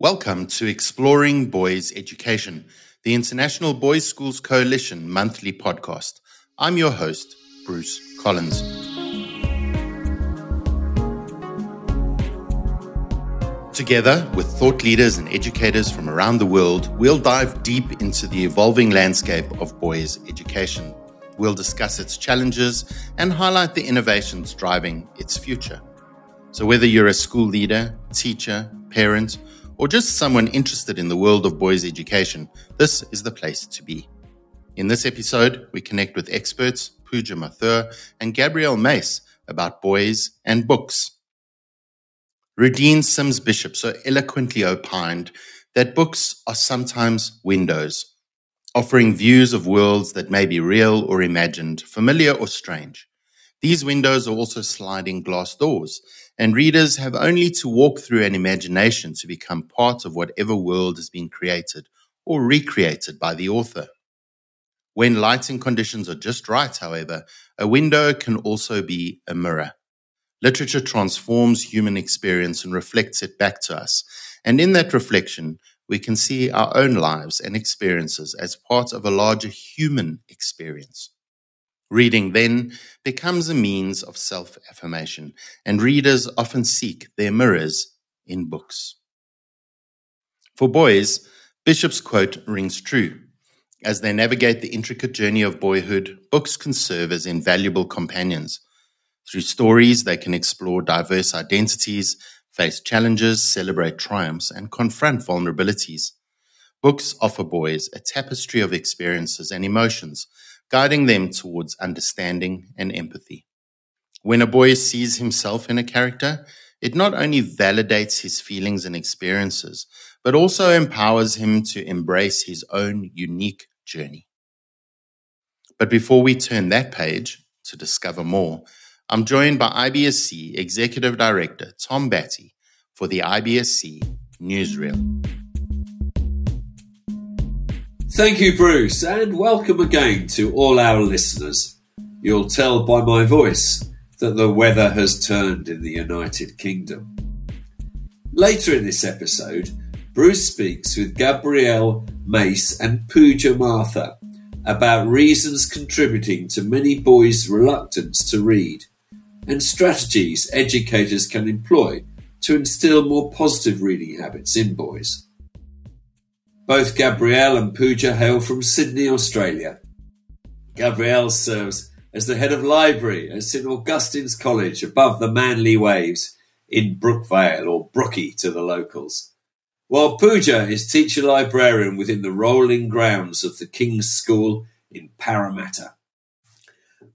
Welcome to Exploring Boys Education, the International Boys Schools Coalition monthly podcast. I'm your host, Bruce Collins. Together with thought leaders and educators from around the world, we'll dive deep into the evolving landscape of boys' education. We'll discuss its challenges and highlight the innovations driving its future. So, whether you're a school leader, teacher, parent, or just someone interested in the world of boys' education, this is the place to be. In this episode, we connect with experts Pooja Mathur and Gabrielle Mace about boys and books. Rudine Sims Bishop so eloquently opined that books are sometimes windows, offering views of worlds that may be real or imagined, familiar or strange. These windows are also sliding glass doors, and readers have only to walk through an imagination to become part of whatever world has been created or recreated by the author. When lighting conditions are just right, however, a window can also be a mirror. Literature transforms human experience and reflects it back to us. And in that reflection, we can see our own lives and experiences as part of a larger human experience. Reading then becomes a means of self affirmation, and readers often seek their mirrors in books. For boys, Bishop's quote rings true. As they navigate the intricate journey of boyhood, books can serve as invaluable companions. Through stories, they can explore diverse identities, face challenges, celebrate triumphs, and confront vulnerabilities. Books offer boys a tapestry of experiences and emotions guiding them towards understanding and empathy. When a boy sees himself in a character, it not only validates his feelings and experiences, but also empowers him to embrace his own unique journey. But before we turn that page to discover more, I'm joined by IBSC Executive Director Tom Batty for the IBSC Newsreel. Thank you, Bruce, and welcome again to all our listeners. You'll tell by my voice that the weather has turned in the United Kingdom. Later in this episode, Bruce speaks with Gabrielle Mace and Pooja Mathur about reasons contributing to many boys' reluctance to read and strategies educators can employ to instill more positive reading habits in boys. Both Gabrielle and Pooja hail from Sydney, Australia. Gabrielle serves as the head of library at St Augustine's College above the Manly Waves in Brookvale or Brookie to the locals. While Pooja is teacher librarian within the rolling grounds of the King's School in Parramatta.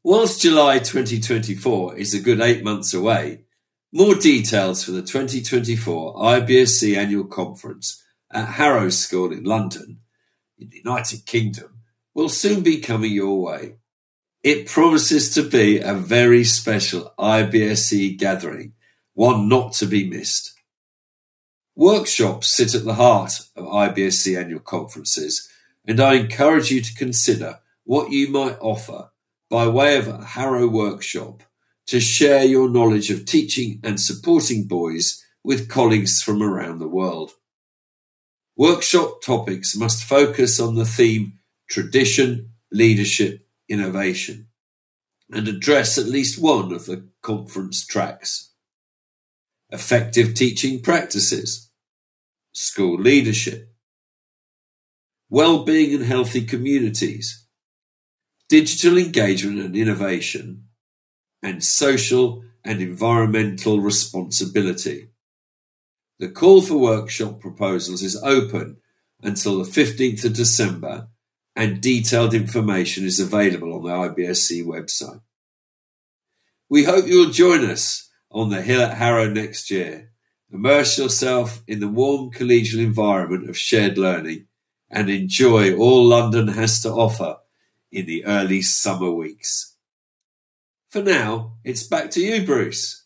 Whilst July 2024 is a good eight months away, more details for the 2024 IBSC annual conference at Harrow School in London, in the United Kingdom, will soon be coming your way. It promises to be a very special IBSC gathering, one not to be missed. Workshops sit at the heart of IBSC annual conferences, and I encourage you to consider what you might offer by way of a Harrow workshop to share your knowledge of teaching and supporting boys with colleagues from around the world. Workshop topics must focus on the theme tradition, leadership, innovation, and address at least one of the conference tracks. Effective teaching practices, school leadership, well-being and healthy communities, digital engagement and innovation, and social and environmental responsibility. The call for workshop proposals is open until the 15th of December and detailed information is available on the IBSC website. We hope you'll join us on the Hill at Harrow next year. Immerse yourself in the warm collegial environment of shared learning and enjoy all London has to offer in the early summer weeks. For now, it's back to you, Bruce.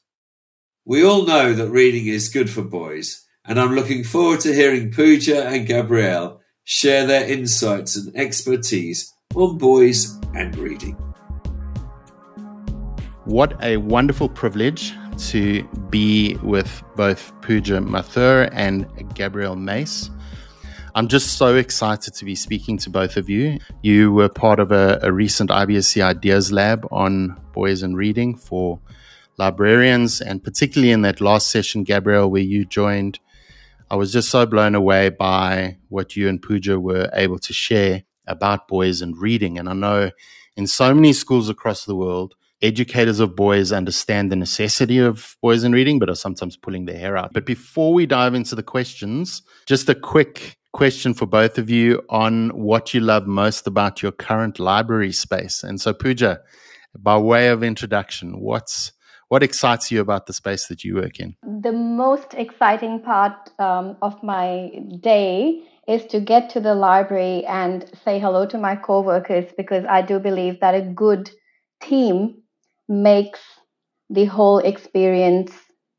We all know that reading is good for boys, and I'm looking forward to hearing Pooja and Gabrielle share their insights and expertise on boys and reading. What a wonderful privilege to be with both Pooja Mathur and Gabrielle Mace. I'm just so excited to be speaking to both of you. You were part of a, a recent IBSC Ideas Lab on boys and reading for librarians, and particularly in that last session, Gabrielle, where you joined, I was just so blown away by what you and Pooja were able to share about boys and reading. And I know in so many schools across the world, educators of boys understand the necessity of boys and reading, but are sometimes pulling their hair out. But before we dive into the questions, just a quick question for both of you on what you love most about your current library space. And so, Pooja, by way of introduction, what's what excites you about the space that you work in? The most exciting part um, of my day is to get to the library and say hello to my coworkers because I do believe that a good team makes the whole experience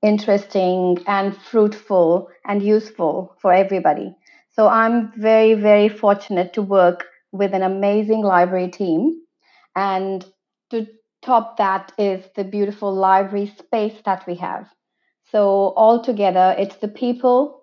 interesting and fruitful and useful for everybody. So I'm very, very fortunate to work with an amazing library team. And to top that is the beautiful library space that we have. So altogether, it's the people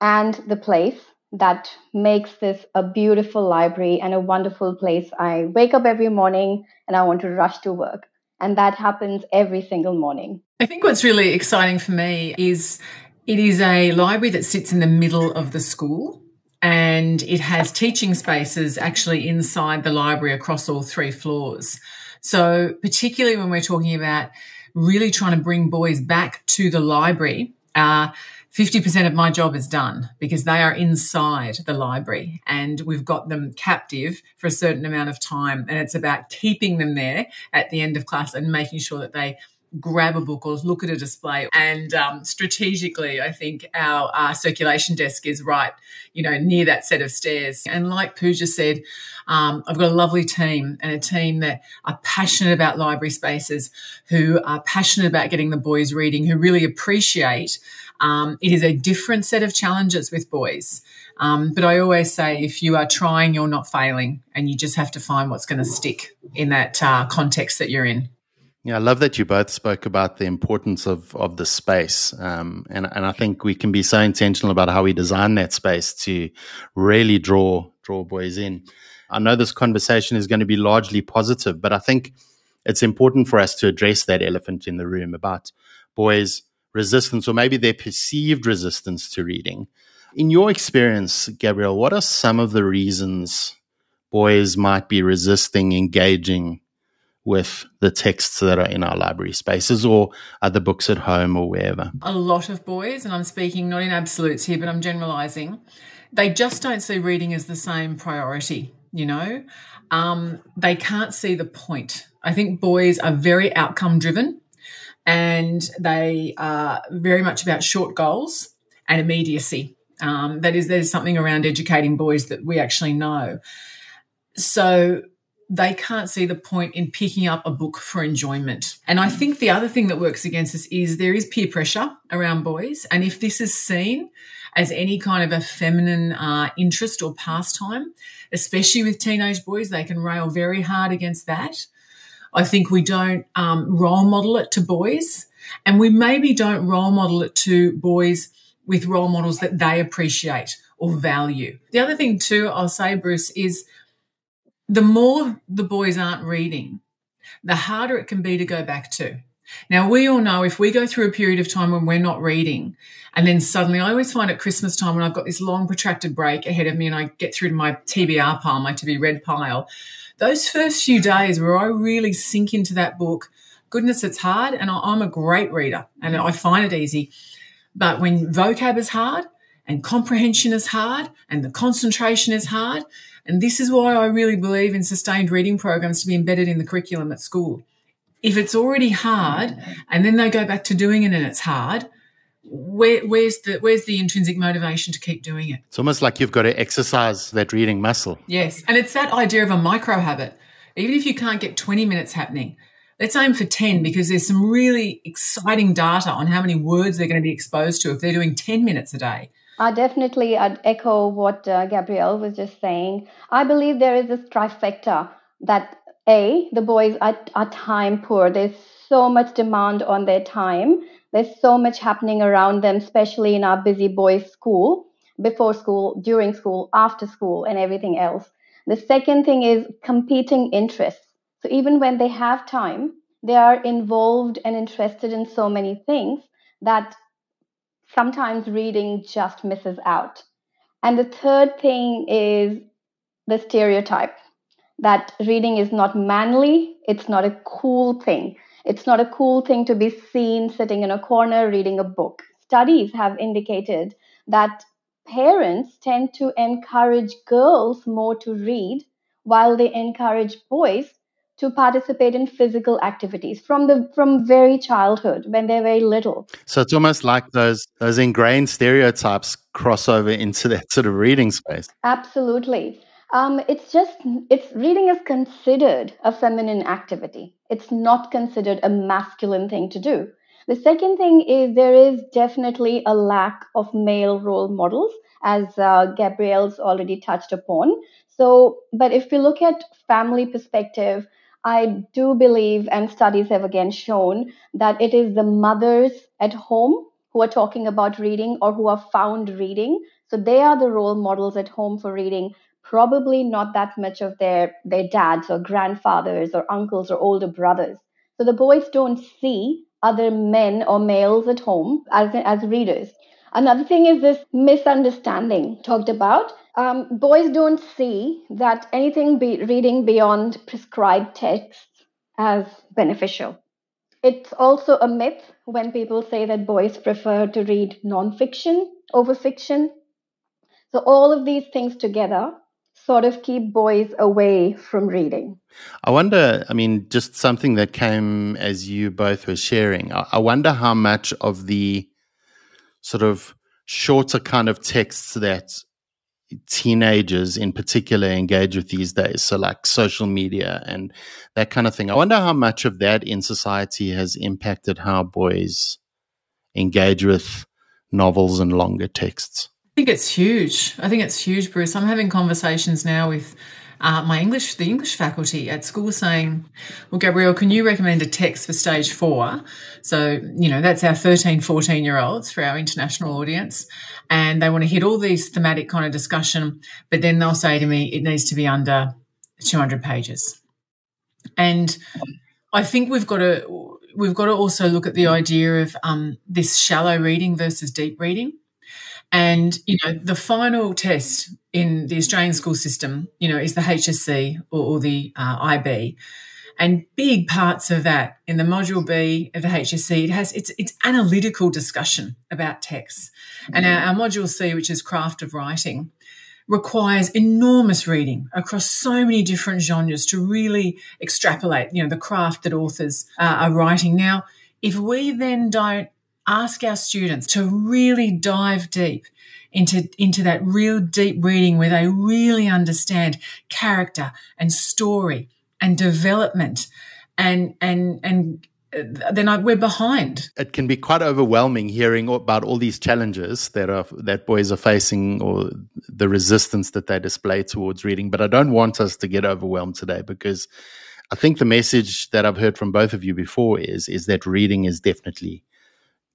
and the place that makes this a beautiful library and a wonderful place. I wake up every morning and I want to rush to work. And that happens every single morning. I think what's really exciting for me is it is a library that sits in the middle of the school and it has teaching spaces actually inside the library across all three floors. So, particularly when we're talking about really trying to bring boys back to the library, uh, 50% of my job is done because they are inside the library and we've got them captive for a certain amount of time. And it's about keeping them there at the end of class and making sure that they grab a book or look at a display. And um, strategically, I think our, our, circulation desk is right, you know, near that set of stairs. And like Pooja said, um, I've got a lovely team and a team that are passionate about library spaces, who are passionate about getting the boys reading, who really appreciate. Um, it is a different set of challenges with boys. Um, but I always say if you are trying, you're not failing, and you just have to find what's going to stick in that uh, context that you're in. Yeah, I love that you both spoke about the importance of of the space, um, and and I think we can be so intentional about how we design that space to really draw draw boys in. I know this conversation is going to be largely positive, but I think it's important for us to address that elephant in the room about boys' resistance or maybe their perceived resistance to reading. In your experience, Gabrielle, what are some of the reasons boys might be resisting engaging with the texts that are in our library spaces or other books at home or wherever? A lot of boys, and I'm speaking not in absolutes here, but I'm generalizing, they just don't see reading as the same priority, you know? Um, they can't see the point. I think boys are very outcome driven and they are very much about short goals and immediacy. Um, that is, there's something around educating boys that we actually know. So they can't see the point in picking up a book for enjoyment. And I think the other thing that works against us is there is peer pressure around boys. And if this is seen as any kind of a feminine uh, interest or pastime, especially with teenage boys, they can rail very hard against that. I think we don't um, role model it to boys, and we maybe don't role model it to boys with role models that they appreciate or value. The other thing, too, I'll say, Bruce, is the more the boys aren't reading, the harder it can be to go back to. Now, we all know if we go through a period of time when we're not reading, and then suddenly I always find at Christmas time when I've got this long protracted break ahead of me and I get through to my TBR pile, my to be read pile, those first few days where I really sink into that book, goodness, it's hard. And I'm a great reader and I find it easy. But when vocab is hard and comprehension is hard and the concentration is hard, and this is why I really believe in sustained reading programs to be embedded in the curriculum at school. If it's already hard and then they go back to doing it and it's hard, where, where's the where's the intrinsic motivation to keep doing it? It's almost like you've got to exercise that reading muscle. Yes, and it's that idea of a micro habit. Even if you can't get 20 minutes happening, let's aim for 10 because there's some really exciting data on how many words they're going to be exposed to if they're doing 10 minutes a day. I definitely I'd echo what uh, Gabrielle was just saying. I believe there is this trifecta that A, the boys are, are time poor. There's so much demand on their time There's so much happening around them, especially in our busy boys' school, before school, during school, after school, and everything else. The second thing is competing interests. So even when they have time, they are involved and interested in so many things that sometimes reading just misses out. And the third thing is the stereotype that reading is not manly, it's not a cool thing. It's not a cool thing to be seen sitting in a corner reading a book. Studies have indicated that parents tend to encourage girls more to read while they encourage boys to participate in physical activities from the from very childhood when they're very little. So it's almost like those those ingrained stereotypes cross over into that sort of reading space. Absolutely. Um, it's just it's reading is considered a feminine activity. It's not considered a masculine thing to do. The second thing is there is definitely a lack of male role models, as uh, Gabrielle's already touched upon. So, but if we look at family perspective, I do believe, and studies have again shown, that it is the mothers at home who are talking about reading or who are found reading. So they are the role models at home for reading. Probably not that much of their, their dads or grandfathers or uncles or older brothers. So the boys don't see other men or males at home as, as readers. Another thing is this misunderstanding talked about um, boys don't see that anything be reading beyond prescribed texts as beneficial. It's also a myth when people say that boys prefer to read nonfiction over fiction. So, all of these things together sort of keep boys away from reading. I wonder, I mean, just something that came as you both were sharing. I wonder how much of the sort of shorter kind of texts that teenagers in particular engage with these days. So, like social media and that kind of thing. I wonder how much of that in society has impacted how boys engage with novels and longer texts. I think it's huge. I think it's huge, Bruce. I'm having conversations now with uh, my English, the English faculty at school saying, well, Gabrielle, can you recommend a text for stage four? So, you know, that's our 13, 14 year olds for our international audience. And they want to hit all these thematic kind of discussion, but then they'll say to me, it needs to be under 200 pages. And I think we've got to, we've got to also look at the idea of um, this shallow reading versus deep reading. And, you know, the final test in the Australian school system, you know, is the HSC or, or the uh, IB. And big parts of that in the module B of the HSC, it has it's it's analytical discussion about text. And our, our module C, which is craft of writing, requires enormous reading across so many different genres to really extrapolate, you know, the craft that authors uh, are writing. Now, if we then don't ask our students to really dive deep into, into that real deep reading where they really understand character and story and development and, and, and uh, then we're behind. It can be quite overwhelming hearing about all these challenges that are that boys are facing, or the resistance that they display towards reading. But I don't want us to get overwhelmed today because I think the message that I've heard from both of you before is is that reading is definitely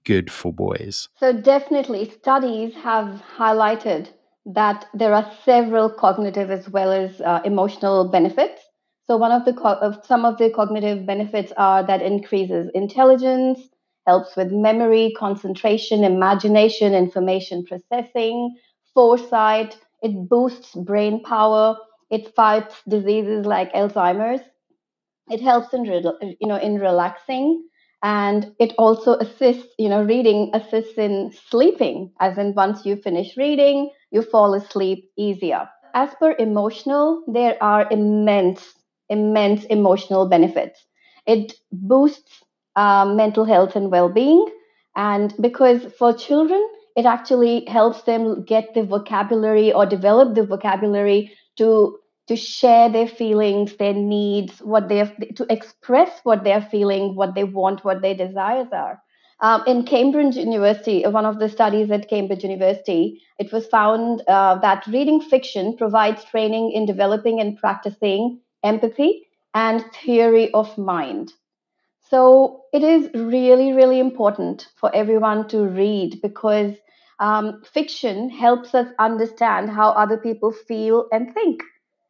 good for boys? So, definitely, studies have highlighted that there are several cognitive as well as uh, emotional benefits. So, one of the co- some of the cognitive benefits are that increases intelligence, helps with memory, concentration, imagination, information processing, foresight. It boosts brain power. It fights diseases like Alzheimer's. It helps in you know in relaxing and it also assists you know reading assists in sleeping as in once you finish reading you fall asleep easier. As per emotional there are immense immense emotional benefits. It boosts uh, mental health and well-being. And because for children it actually helps them get the vocabulary or develop the vocabulary to to share their feelings, their needs, what they to express what they're feeling, what they want, what their desires are. Um, in Cambridge University, one of the studies at Cambridge University, it was found uh, that reading fiction provides training in developing and practicing empathy and theory of mind. So it is really, really important for everyone to read because um, fiction helps us understand how other people feel and think.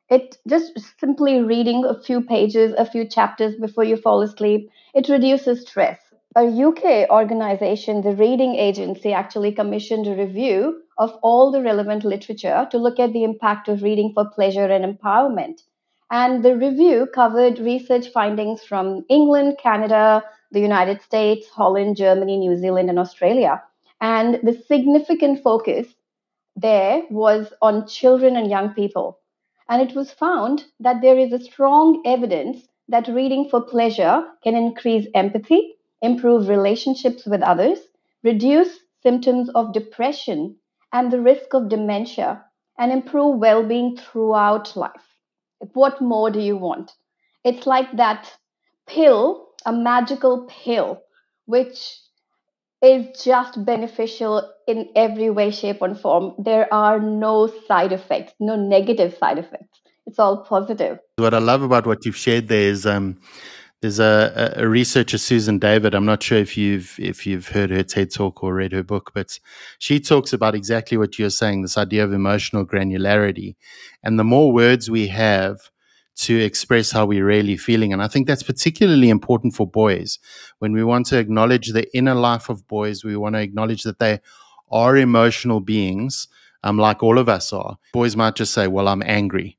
It just simply reading a few pages, a few chapters before you fall asleep, it reduces stress. A UK organization, the Reading Agency, actually commissioned a review of all the relevant literature to look at the impact of reading for pleasure and empowerment. And the review covered research findings from England, Canada, the United States, Holland, Germany, New Zealand, and Australia. And the significant focus there was on children and young people. And it was found that there is a strong evidence that reading for pleasure can increase empathy, improve relationships with others, reduce symptoms of depression and the risk of dementia, and improve well being throughout life. What more do you want? It's like that pill, a magical pill, which is just beneficial in every way, shape, and form. There are no side effects, no negative side effects. It's all positive. What I love about what you've shared there is um, there's a, a, researcher, Susan David. I'm not sure if you've if you've heard her TED talk or read her book, but she talks about exactly what you're saying. This idea of emotional granularity, and the more words we have to express how we're really feeling, and I think that's particularly important for boys. When we want to acknowledge the inner life of boys, we want to acknowledge that they are emotional beings, um, like all of us are. Boys might just say, "Well, I'm angry,"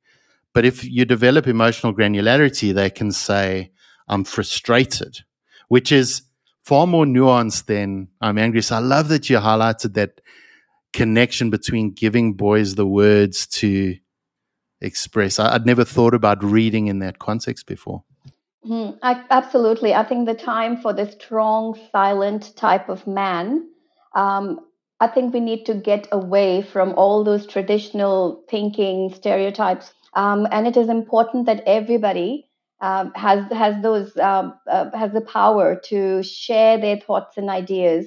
but if you develop emotional granularity, they can say I'm frustrated, which is far more nuanced than I'm angry. So I love that you highlighted that connection between giving boys the words to express. I, would never thought about reading in that context before. Mm, I, absolutely. I think the time for the strong, silent type of man, um, I think we need to get away from all those traditional thinking stereotypes. Um, and it is important that everybody um, has has those um, uh, has the power to share their thoughts and ideas.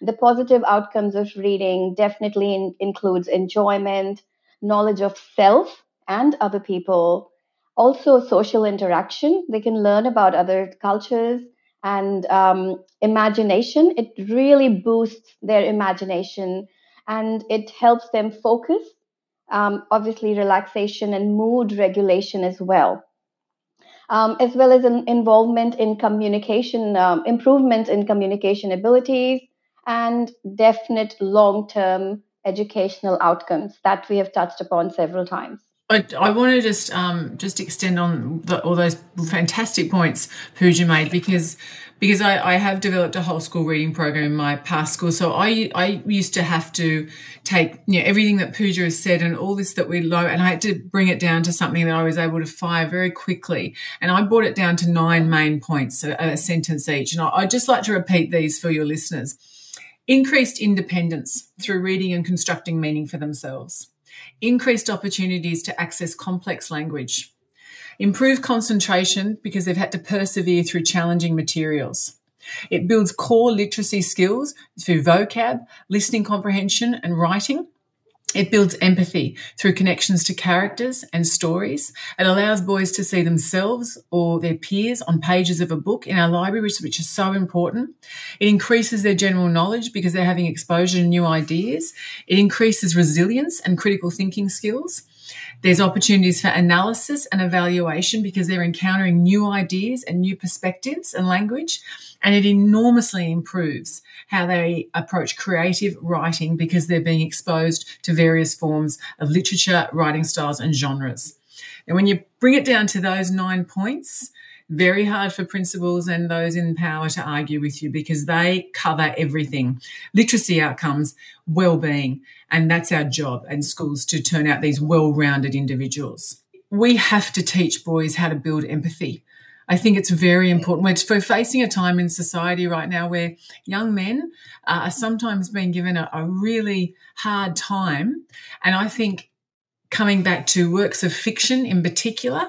The positive outcomes of reading definitely in, includes enjoyment, knowledge of self and other people, also social interaction. They can learn about other cultures and um, imagination. It really boosts their imagination and it helps them focus. Um, obviously, relaxation and mood regulation as well um, as well as an involvement in communication, um, improvement in communication abilities, and definite long term educational outcomes that we have touched upon several times. I, I want to just um, just extend on the, all those fantastic points Pooja made because because I, I have developed a whole school reading program in my past school. So I, I used to have to take, you know, everything that Pooja has said and all this that we know, and I had to bring it down to something that I was able to fire very quickly. And I brought it down to nine main points, a, a sentence each. And I, I'd just like to repeat these for your listeners. Increased independence through reading and constructing meaning for themselves. Increased opportunities to access complex language Improve concentration because they've had to persevere through challenging materials. It builds core literacy skills through vocab, listening comprehension, and writing. It builds empathy through connections to characters and stories. It allows boys to see themselves or their peers on pages of a book in our library, which, which is so important. It increases their general knowledge because they're having exposure to new ideas. It increases resilience and critical thinking skills. There's opportunities for analysis and evaluation because they're encountering new ideas and new perspectives and language. And it enormously improves how they approach creative writing because they're being exposed to various forms of literature, writing styles, and genres. And when you bring it down to those nine points, very hard for principals and those in power to argue with you because they cover everything literacy outcomes, well being. And that's our job and schools to turn out these well rounded individuals. We have to teach boys how to build empathy. I think it's very important. We're, facing a time in society right now where young men are sometimes being given a, a really hard time. And I think coming back to works of fiction in particular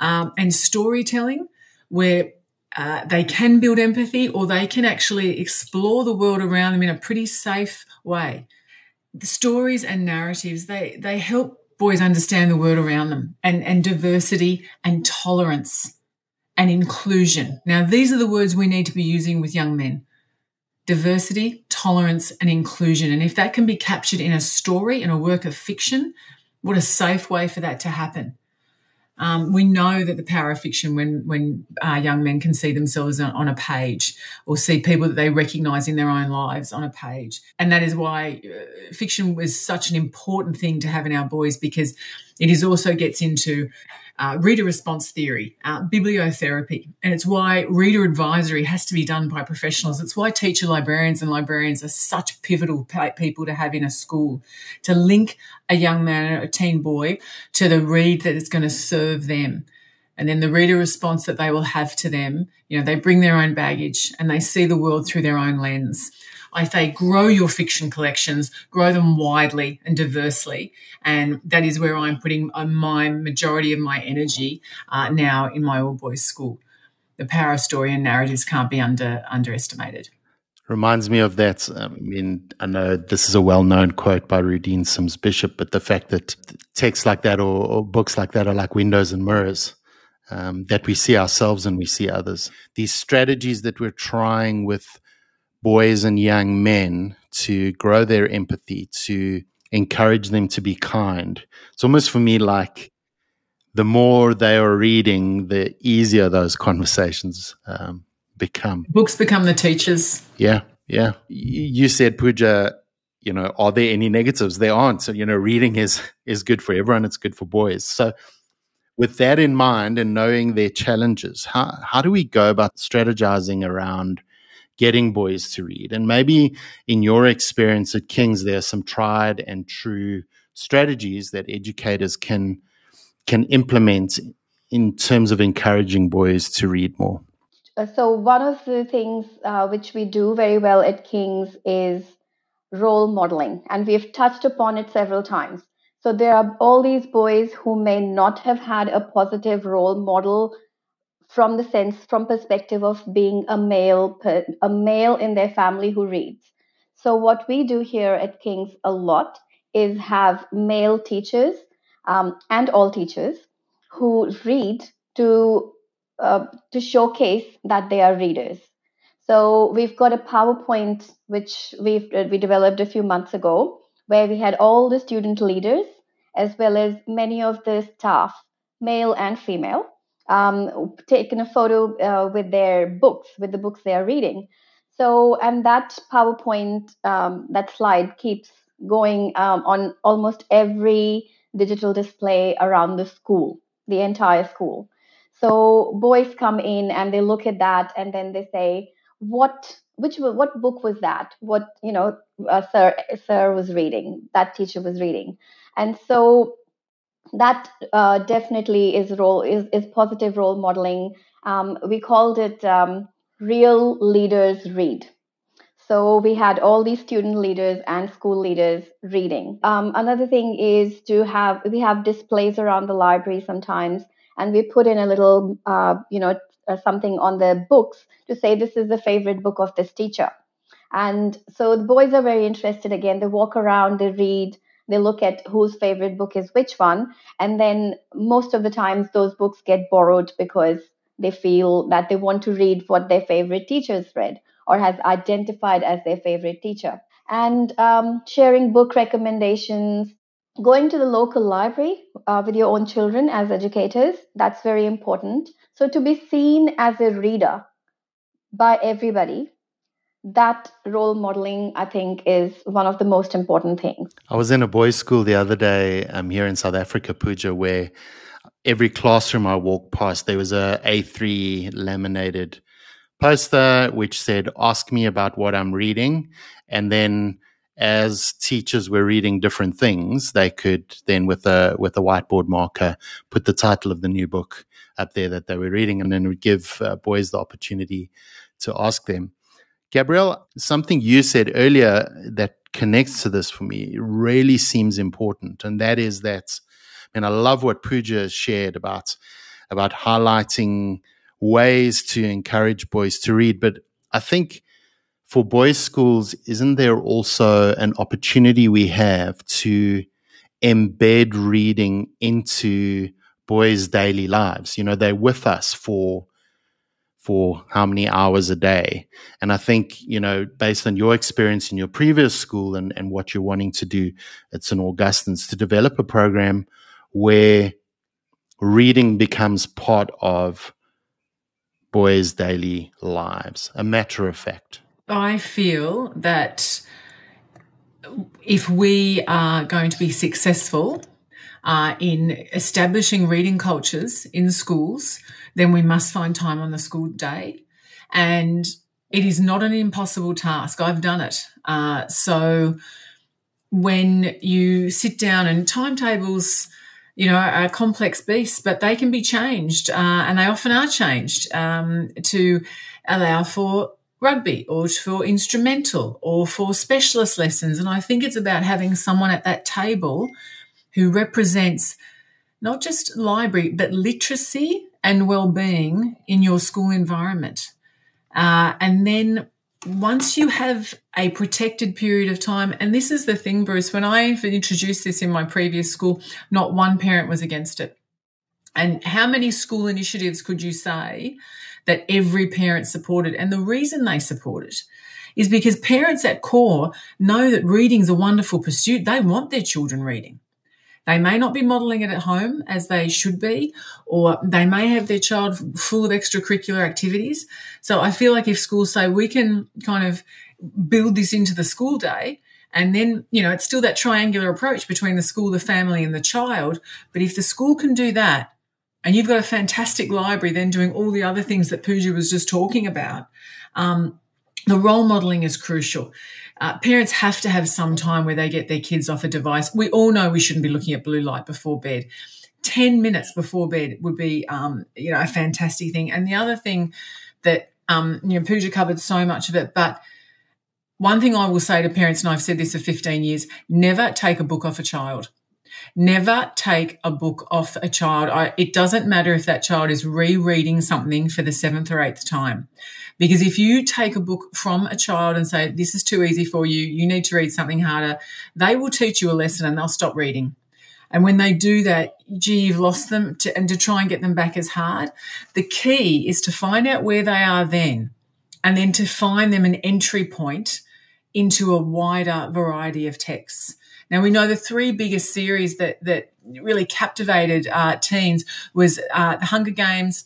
um, and storytelling, where uh, they can build empathy or they can actually explore the world around them in a pretty safe way. The stories and narratives, they, they help boys understand the world around them and, and diversity and tolerance. and inclusion. Now, these are the words we need to be using with young men diversity, tolerance, and inclusion. And if that can be captured in a story, in a work of fiction, what a safe way for that to happen. Um, we know that the power of fiction when when uh, young men can see themselves on, on, a page or see people that they recognise in their own lives on a page, and that is why uh, fiction was such an important thing to have in our boys because it is also gets into uh, reader response theory, uh, bibliotherapy. And it's why reader advisory has to be done by professionals. It's why teacher librarians and librarians are such pivotal people to have in a school to link a young man, or a teen boy, to the read that is going to serve them. And then the reader response that they will have to them, you know, they bring their own baggage and they see the world through their own lens. I say grow your fiction collections, grow them widely and diversely. And that is where I'm putting uh, my majority of my energy uh, now in my all boys school. The power of story and narratives can't be under underestimated. Reminds me of that. I mean, I know this is a well known quote by Rudine Sims Bishop, but the fact that texts like that or, or books like that are like windows and mirrors. Um, that we see ourselves and we see others. These strategies that we're trying with boys and young men to grow their empathy, to encourage them to be kind. It's almost for me like the more they are reading, the easier those conversations um, become. Books become the teachers. Yeah, yeah. You said, Pooja, you know, are there any negatives? There aren't. So, you know, reading is is good for everyone. It's good for boys. So, with that in mind and knowing their challenges, how how do we go about strategizing around getting boys to read. And maybe in your experience at King's, there are some tried and true strategies that educators can can implement in terms of encouraging boys to read more. Uh, so one of the things uh, which we do very well at King's is role modeling, and we've touched upon it several times. So there are all these boys who may not have had a positive role model from the sense from perspective of being a male a male in their family who reads. So what we do here at king's a lot is have male teachers um, and all teachers who read to uh, to showcase that they are readers. So we've got a powerpoint which we've we developed a few months ago where we had all the student leaders as well as many of the staff male and female um, taken a photo uh, with their books, with the books they are reading. So, and that PowerPoint, um, that slide keeps going um, on almost every digital display around the school, the entire school. So boys come in and they look at that and then they say, what, which, what book was that? What, you know, uh, sir, sir was reading, that teacher was reading. And so that uh, definitely is role is, is positive role modeling. Um, we called it um, real leaders read. So we had all these student leaders and school leaders reading. Um, another thing is to have we have displays around the library sometimes, and we put in a little uh, you know uh, something on the books to say this is the favorite book of this teacher. And so the boys are very interested. Again, they walk around, they read, they look at whose favorite book is which one and then most of the times those books get borrowed because they feel that they want to read what their favorite teachers read or has identified as their favorite teacher. And um, sharing book recommendations going to the local library uh, with your own children as educators that's very important. So to be seen as a reader by everybody that role modeling, I think, is one of the most important things. I was in a boys' school the other day um, here in South Africa, Pooja, where every classroom I walked past, there was a A3 laminated poster which said, Ask me about what I'm reading. And then as teachers were reading different things, they could then with a with a whiteboard marker put the title of the new book up there that they were reading, and then would give uh, boys the opportunity to ask them. Gabrielle, something you said earlier that connects to this for me really seems important, and that is that, and I love what Pooja shared about about highlighting ways to encourage boys to read. But I think for boys' schools, isn't there also an opportunity we have to embed reading into boys' daily lives? You know, they're with us for for how many hours a day. And I think, you know, based on your experience in your previous school and, and what you're wanting to do at St. Augustine's to develop a program where reading becomes part of boys' daily lives, a matter of fact. I feel that if we are going to be successful uh, in establishing reading cultures in schools, then we must find time on the school day. And it is not an impossible task. I've done it. Uh, so when you sit down and timetables, you know, are complex beasts, but they can be changed, uh, and they often are changed um, to allow for rugby or for instrumental or for specialist lessons. And I think it's about having someone at that table who represents not just library, but literacy and well-being in your school environment. Uh, and then once you have a protected period of time, and this is the thing, Bruce, when I introduced this in my previous school, not one parent was against it. And how many school initiatives could you say that every parent supported? And the reason they support it is because parents at core know that reading is a wonderful pursuit. They want their children reading. They may not be modeling it at home as they should be, or they may have their child full of extracurricular activities. So I feel like if schools say we can kind of build this into the school day, and then, you know, it's still that triangular approach between the school, the family, and the child. But if the school can do that, and you've got a fantastic library then doing all the other things that Pooja was just talking about, um, the role modeling is crucial. Uh, parents have to have some time where they get their kids off a device. We all know we shouldn't be looking at blue light before bed. 10 minutes before bed would be, um, you know, a fantastic thing. And the other thing that, um, you know, Pooja covered so much of it, but one thing I will say to parents, and I've said this for 15 years, never take a book off a child. Never take a book off a child. I, it doesn't matter if that child is rereading something for the seventh or eighth time. Because if you take a book from a child and say, this is too easy for you, you need to read something harder, they will teach you a lesson and they'll stop reading. And when they do that, gee, you've lost them to, and to try and get them back as hard. The key is to find out where they are then and then to find them an entry point into a wider variety of texts. Now we know the three biggest series that that really captivated uh, teens was uh, The Hunger Games,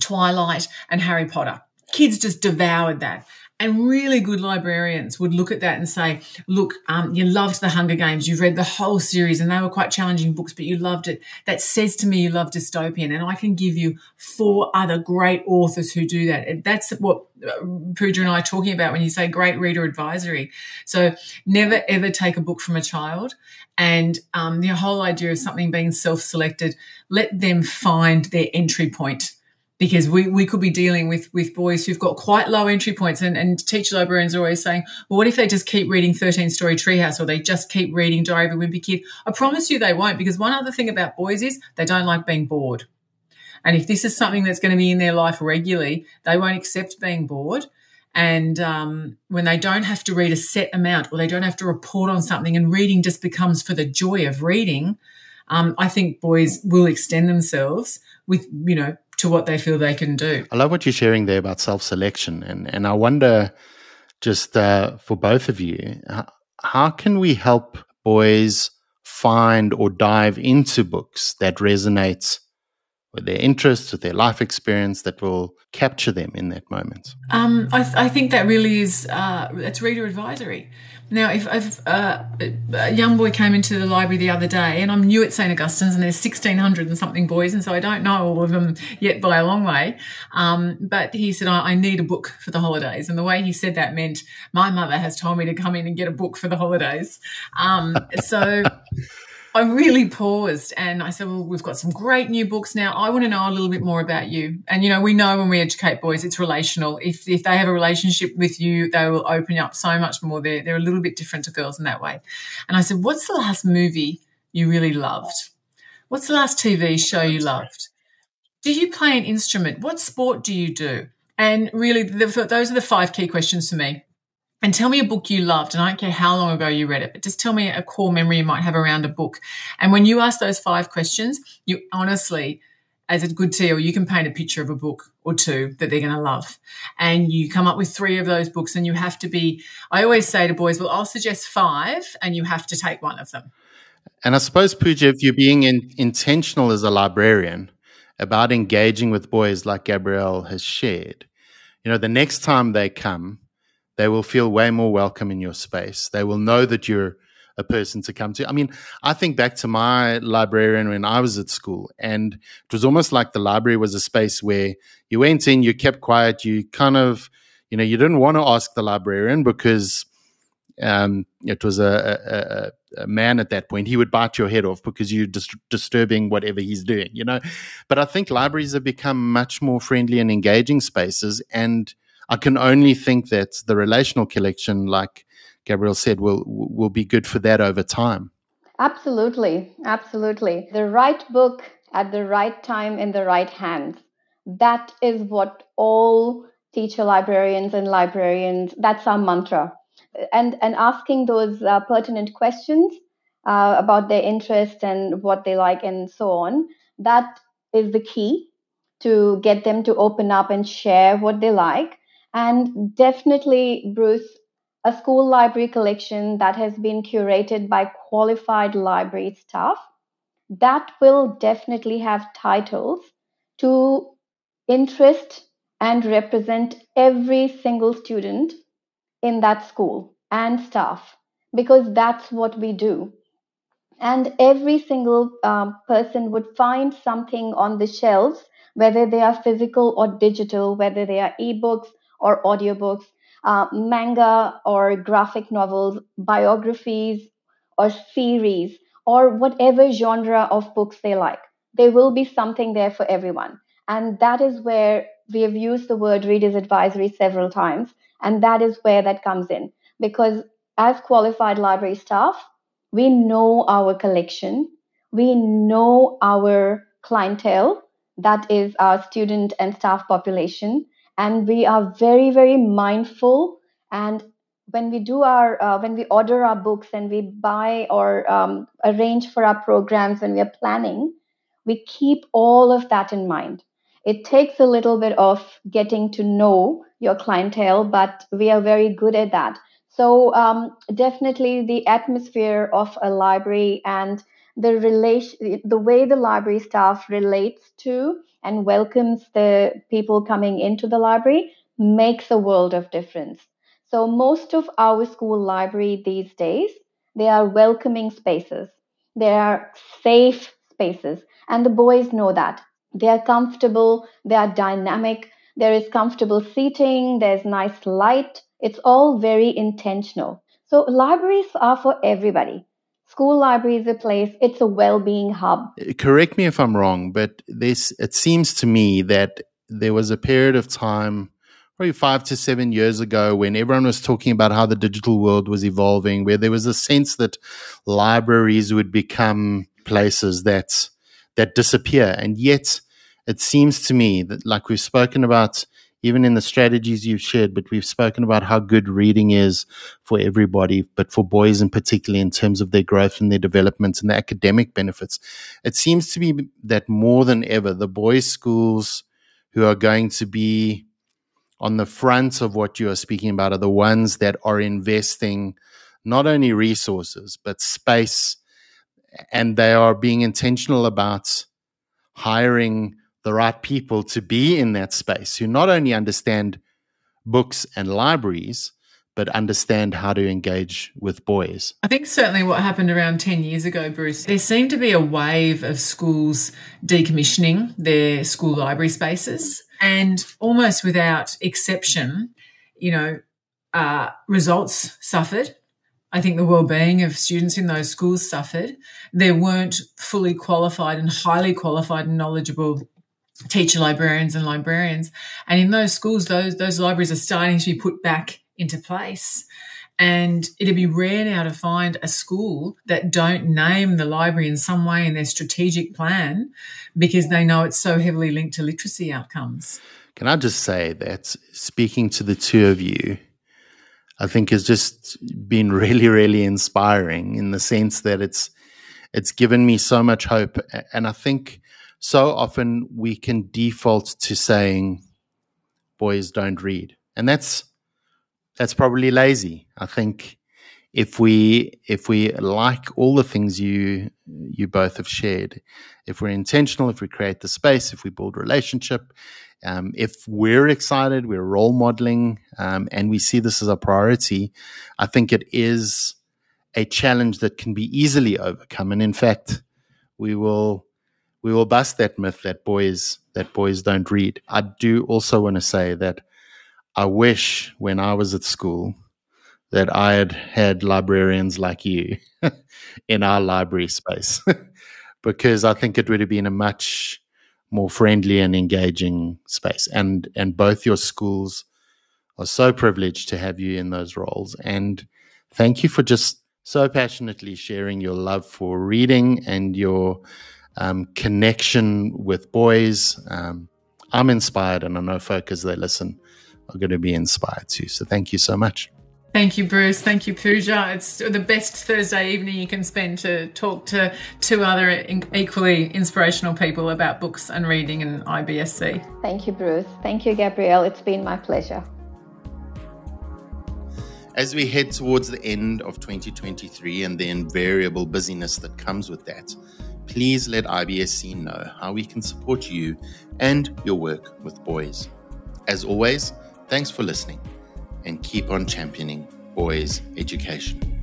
Twilight, and Harry Potter kids just devoured that. And really good librarians would look at that and say, look, um, you loved the Hunger Games. You've read the whole series and they were quite challenging books, but you loved it. That says to me you love dystopian. And I can give you four other great authors who do that. That's what uh, Pooja and I are talking about when you say great reader advisory. So never ever take a book from a child. And um, the whole idea of something being self-selected, let them find their entry point because we, we could be dealing with, with boys who've got quite low entry points and, and teacher librarians are always saying, well, what if they just keep reading 13 story treehouse or they just keep reading Diary of a Wimpy Kid? I promise you they won't because one other thing about boys is they don't like being bored. And if this is something that's going to be in their life regularly, they won't accept being bored. And um, when they don't have to read a set amount or they don't have to report on something and reading just becomes for the joy of reading, um, I think boys will extend themselves with, you know, to what they feel they can do. I love what you're sharing there about self selection. And, and I wonder, just uh, for both of you, how can we help boys find or dive into books that resonates with their interests, with their life experience that will capture them in that moment? Um, I, th- I, think that really is uh, it's reader advisory. Now, if, if uh, a young boy came into the library the other day, and I'm new at St Augustine's, and there's 1,600 and something boys, and so I don't know all of them yet by a long way. Um, but he said, I, I need a book for the holidays. And the way he said that meant my mother has told me to come in and get a book for the holidays. Um, so I really paused and I said, Well, we've got some great new books now. I want to know a little bit more about you. And, you know, we know when we educate boys, it's relational. If, if they have a relationship with you, they will open up so much more. They're, they're a little bit different to girls in that way. And I said, What's the last movie you really loved? What's the last TV show you loved? Do you play an instrument? What sport do you do? And really, those are the five key questions for me and tell me a book you loved. And I don't care how long ago you read it, but just tell me a core memory you might have around a book. And when you ask those five questions, you honestly, as a good TL, you can paint a picture of a book or two that they're going to love. And you come up with three of those books and you have to be, I always say to boys, well, I'll suggest five and you have to take one of them. And I suppose, Pooja, if you're being in, intentional as a librarian about engaging with boys like Gabrielle has shared, you know, the next time they come, they will feel way more welcome in your space. They will know that you're a person to come to. I mean, I think back to my librarian when I was at school, and it was almost like the library was a space where you went in, you kept quiet, you kind of, you know, you didn't want to ask the librarian because um, it was a, a, a, man at that point. He would bite your head off because you're dis- disturbing whatever he's doing, you know. But I think libraries have become much more friendly and engaging spaces, and I can only think that the relational collection, like Gabrielle said, will will be good for that over time. Absolutely, absolutely. The right book at the right time in the right hands. That is what all teacher librarians and librarians. That's our mantra. And and asking those uh, pertinent questions uh, about their interest and what they like and so on. That is the key to get them to open up and share what they like. And definitely, Bruce, a school library collection that has been curated by qualified library staff that will definitely have titles to interest and represent every single student in that school and staff because that's what we do. And every single um, person would find something on the shelves whether they are physical or digital whether they are ebooks or audiobooks uh, manga or graphic novels, biographies or series, or whatever genre of books they like. There will be something there for everyone. And that is where we have used the word reader's advisory several times. And that is where that comes in. Because as qualified library staff, we know our collection, we know our clientele, that is our student and staff population, and we are very very mindful. And when we do our uh, when we order our books and we buy or um, arrange for our programs when we are planning we keep all of that in mind. It takes a little bit of getting to know your clientele but we are very good at that. So um, definitely the atmosphere of a library and the relation the way the library staff relates to and welcomes the people coming into the library makes a world of difference. So most of our school library these days, they are welcoming spaces. They are safe spaces. And the boys know that. They are comfortable, they are dynamic, there is comfortable seating, there's nice light. It's all very intentional. So libraries are for everybody school library is a place it's a well-being hub. Correct me if i'm wrong but this it seems to me that there was a period of time probably five to seven years ago when everyone was talking about how the digital world was evolving where there was a sense that libraries would become places that that disappear. And yet it seems to me that like we've spoken about even in the strategies you've shared, but we've spoken about how good reading is for everybody, but for boys in particular in terms of their growth and their development and the academic benefits. It seems to be that more than ever, the boys' schools who are going to be on the front of what you are speaking about are the ones that are investing not only resources, but space, and they are being intentional about hiring the right people to be in that space who not only understand books and libraries, but understand how to engage with boys. I think certainly what happened around 10 years ago, Bruce, there seemed to be a wave of schools decommissioning their school library spaces. And almost without exception, you know, uh, results suffered. I think the well-being of students in those schools suffered. There weren't fully qualified and highly qualified and knowledgeable teacher librarians and librarians. And in those schools, those those libraries are starting to be put back into place. And it'd be rare now to find a school that don't name the library in some way in their strategic plan because they know it's so heavily linked to literacy outcomes. Can I just say that speaking to the two of you, I think has just been really, really inspiring in the sense that it's it's given me so much hope. And I think so often we can default to saying boys don't read. And that's that's probably lazy. I think if we if we like all the things you you both have shared, if we're intentional, if we create the space, if we build relationship, um, if we're excited, we're role modeling, um, and we see this as a priority, I think it is a challenge that can be easily overcome. And in fact, we will we will bust that myth that boys that boys don't read. I do also want to say that I wish when I was at school that I had had librarians like you in our library space because I think it would have been a much more friendly and engaging space. And and both your schools are so privileged to have you in those roles. And thank you for just so passionately sharing your love for reading and your um, connection with boys. Um, I'm inspired, and I know folk as they listen are going to be inspired too. So thank you so much. Thank you, Bruce. Thank you, Pooja. It's the best Thursday evening you can spend to talk to two other equally inspirational people about books and reading and IBSC. Thank you, Bruce. Thank you, Gabrielle. It's been my pleasure. As we head towards the end of 2023 and the invariable busyness that comes with that, please let IBSC know how we can support you and your work with boys. As always, thanks for listening and keep on championing boys' education.